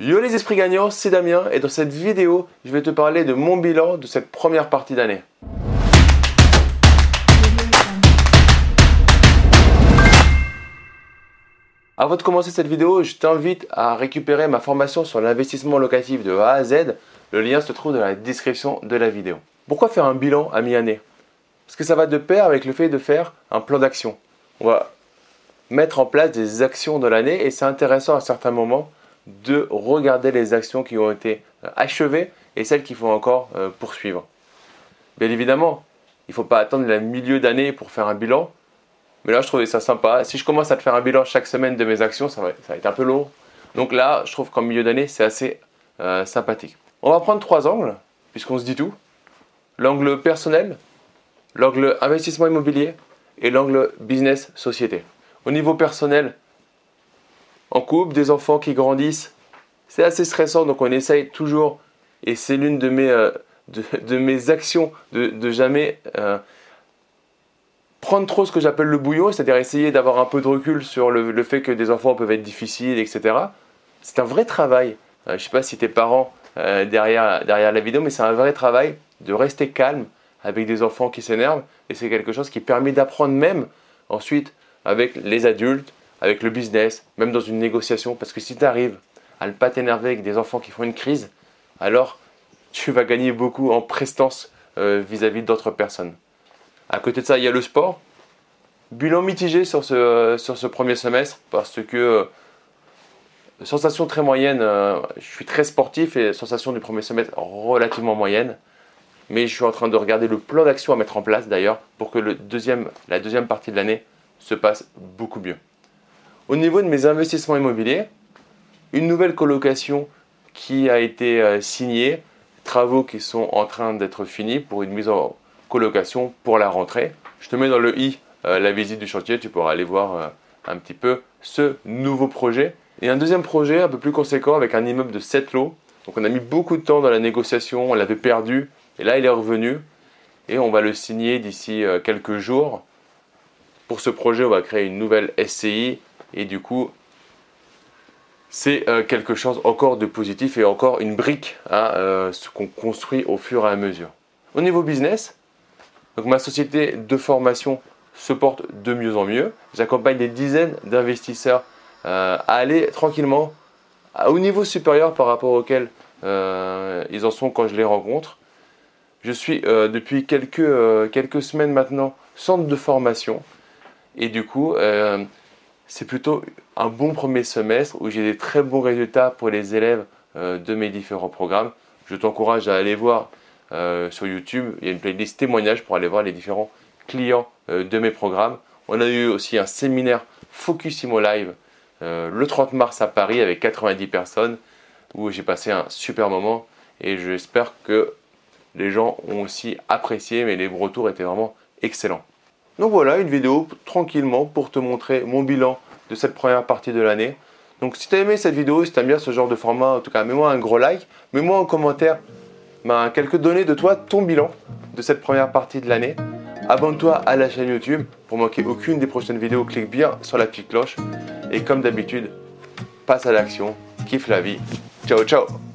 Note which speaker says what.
Speaker 1: Yo les esprits gagnants, c'est Damien et dans cette vidéo, je vais te parler de mon bilan de cette première partie d'année. Avant de commencer cette vidéo, je t'invite à récupérer ma formation sur l'investissement locatif de A à Z. Le lien se trouve dans la description de la vidéo. Pourquoi faire un bilan à mi-année? Parce que ça va de pair avec le fait de faire un plan d'action. On va mettre en place des actions de l'année et c'est intéressant à certains moments de regarder les actions qui ont été euh, achevées et celles qu'il faut encore euh, poursuivre. Bien évidemment, il ne faut pas attendre le milieu d'année pour faire un bilan, mais là je trouvais ça sympa. Si je commence à te faire un bilan chaque semaine de mes actions, ça va, ça va être un peu lourd. Donc là, je trouve qu'en milieu d'année, c'est assez euh, sympathique. On va prendre trois angles, puisqu'on se dit tout. L'angle personnel, l'angle investissement immobilier et l'angle business société. Au niveau personnel, en couple, des enfants qui grandissent, c'est assez stressant, donc on essaye toujours, et c'est l'une de mes, euh, actions, de, jamais euh, prendre trop ce que j'appelle le bouillon, c'est-à-dire essayer d'avoir un peu de recul sur le, fait que des enfants peuvent être difficiles, etc. C'est un vrai travail. Euh, je ne sais pas si tes parents derrière, derrière la vidéo, mais c'est un vrai travail de rester calme avec des enfants qui s'énervent, et c'est quelque chose qui permet d'apprendre même ensuite avec les adultes, avec le business, même dans une négociation. Parce que si tu arrives à ne pas t'énerver avec des enfants qui font une crise, alors tu vas gagner beaucoup en prestance euh, vis-à-vis d'autres personnes. À côté de ça, il y a le sport. Bilan mitigé sur ce, sur ce premier semestre parce que euh, sensation très moyenne, euh, je suis très sportif et sensation du premier semestre relativement moyenne. Mais je suis en train de regarder le plan d'action à mettre en place d'ailleurs pour que le deuxième, la deuxième partie de l'année se passe beaucoup mieux. Au niveau de mes investissements immobiliers, une nouvelle colocation qui a été euh, signée, travaux qui sont en train d'être finis pour une mise en colocation pour la rentrée. Je te mets dans le i euh, la visite du chantier, tu pourras aller voir euh, un petit peu ce nouveau projet. Et un deuxième projet un peu plus conséquent avec un immeuble de 7 lots. Donc on a mis beaucoup de temps dans la négociation, on l'avait perdu et là il est revenu et on va le signer d'ici quelques jours. Pour ce projet, on va créer une nouvelle SCI et du coup, c'est euh, quelque chose encore de positif et encore une brique à euh, ce qu'on construit au fur et à mesure. Au niveau business, donc ma société de formation se porte de mieux en mieux. J'accompagne des dizaines d'investisseurs euh, à aller tranquillement au niveau supérieur par rapport auquel ils en sont quand je les rencontre. Je suis depuis quelques, quelques semaines maintenant centre de formation et du coup c'est plutôt un bon premier semestre où j'ai des très bons résultats pour les élèves euh, de mes différents programmes. Je t'encourage à aller voir euh, sur YouTube, il y a une playlist témoignages pour aller voir les différents clients euh, de mes programmes. On a eu aussi un séminaire Focusimo Live le 30 mars à Paris avec 90 personnes où j'ai passé un super moment et j'espère que les gens ont aussi apprécié, mais les retours étaient vraiment excellents. Donc voilà, une vidéo tranquillement pour te montrer mon bilan de cette première partie de l'année. Donc si tu as aimé cette vidéo, si tu aimes bien ce genre de format, en tout cas, mets-moi un gros like, mets-moi en commentaire ben, quelques données de toi, ton bilan de cette première partie de l'année. Abonne-toi à la chaîne YouTube pour manquer aucune des prochaines vidéos. Clique bien sur la petite cloche. Et comme d'habitude, passe à l'action, kiffe la vie. Ciao ciao